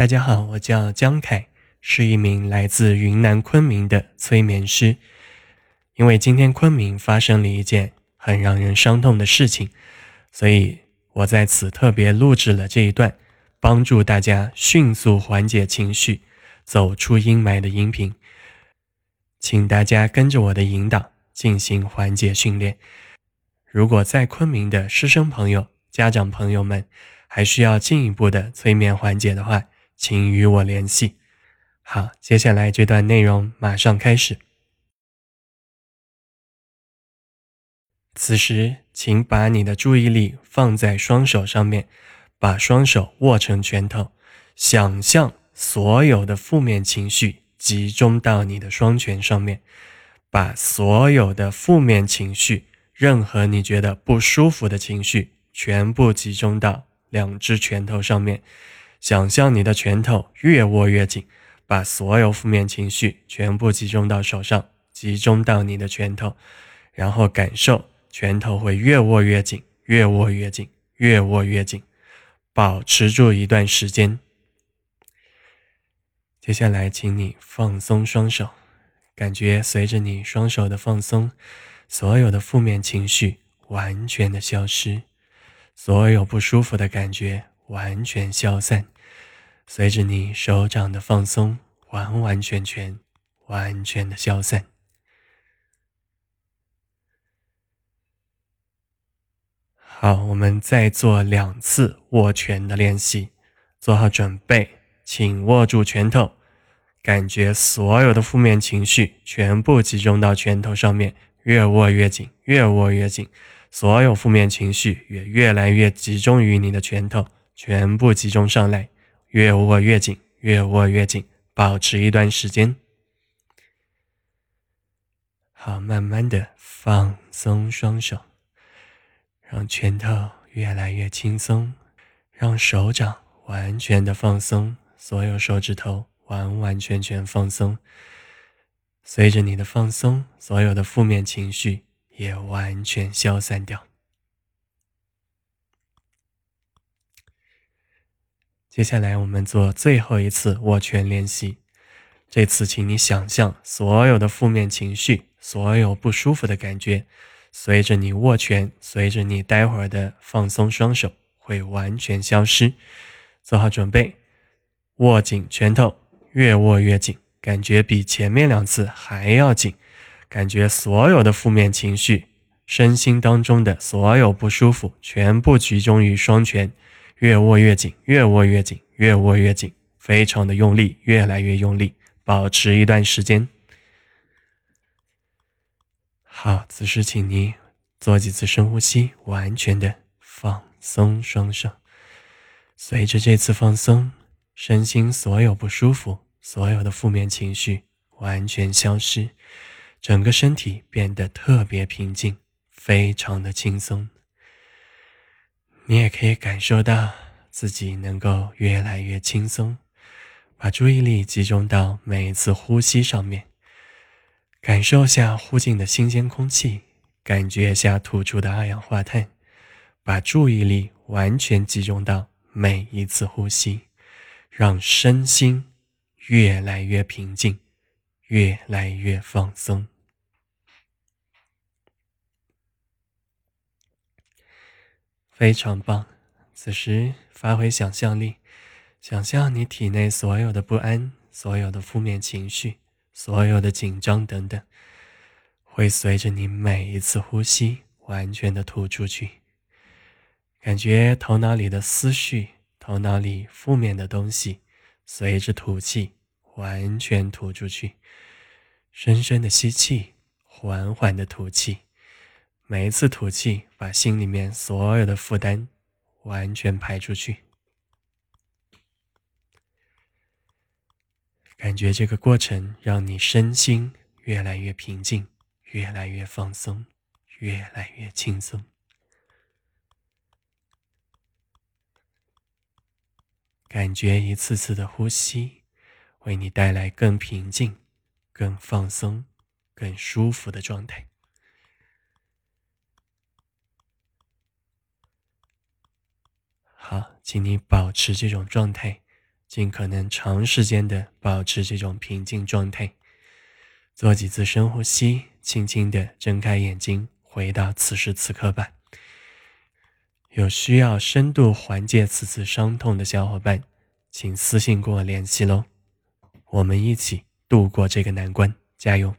大家好，我叫江凯，是一名来自云南昆明的催眠师。因为今天昆明发生了一件很让人伤痛的事情，所以我在此特别录制了这一段，帮助大家迅速缓解情绪、走出阴霾的音频。请大家跟着我的引导进行缓解训练。如果在昆明的师生朋友、家长朋友们还需要进一步的催眠缓解的话，请与我联系。好，接下来这段内容马上开始。此时，请把你的注意力放在双手上面，把双手握成拳头，想象所有的负面情绪集中到你的双拳上面，把所有的负面情绪，任何你觉得不舒服的情绪，全部集中到两只拳头上面。想象你的拳头越握越紧，把所有负面情绪全部集中到手上，集中到你的拳头，然后感受拳头会越握越紧，越握越紧，越握越紧，保持住一段时间。接下来，请你放松双手，感觉随着你双手的放松，所有的负面情绪完全的消失，所有不舒服的感觉。完全消散，随着你手掌的放松，完完全全、完全的消散。好，我们再做两次握拳的练习，做好准备，请握住拳头，感觉所有的负面情绪全部集中到拳头上面，越握越紧，越握越紧，所有负面情绪也越来越集中于你的拳头。全部集中上来，越握越紧，越握越紧，保持一段时间。好，慢慢的放松双手，让拳头越来越轻松，让手掌完全的放松，所有手指头完完全全放松。随着你的放松，所有的负面情绪也完全消散掉。接下来我们做最后一次握拳练习。这次，请你想象所有的负面情绪、所有不舒服的感觉，随着你握拳，随着你待会儿的放松双手，会完全消失。做好准备，握紧拳头，越握越紧，感觉比前面两次还要紧。感觉所有的负面情绪、身心当中的所有不舒服，全部集中于双拳。越握越紧，越握越紧，越握越紧，非常的用力，越来越用力，保持一段时间。好，此时请您做几次深呼吸，完全的放松双手。随着这次放松，身心所有不舒服、所有的负面情绪完全消失，整个身体变得特别平静，非常的轻松。你也可以感受到自己能够越来越轻松，把注意力集中到每一次呼吸上面，感受下呼进的新鲜空气，感觉下吐出的二氧化碳，把注意力完全集中到每一次呼吸，让身心越来越平静，越来越放松。非常棒！此时发挥想象力，想象你体内所有的不安、所有的负面情绪、所有的紧张等等，会随着你每一次呼吸完全的吐出去。感觉头脑里的思绪、头脑里负面的东西，随着吐气完全吐出去。深深的吸气，缓缓的吐气。每一次吐气，把心里面所有的负担完全排出去，感觉这个过程让你身心越来越平静，越来越放松，越来越轻松。感觉一次次的呼吸，为你带来更平静、更放松、更舒服的状态。好，请你保持这种状态，尽可能长时间的保持这种平静状态。做几次深呼吸，轻轻的睁开眼睛，回到此时此刻吧。有需要深度缓解此次伤痛的小伙伴，请私信跟我联系喽。我们一起度过这个难关，加油！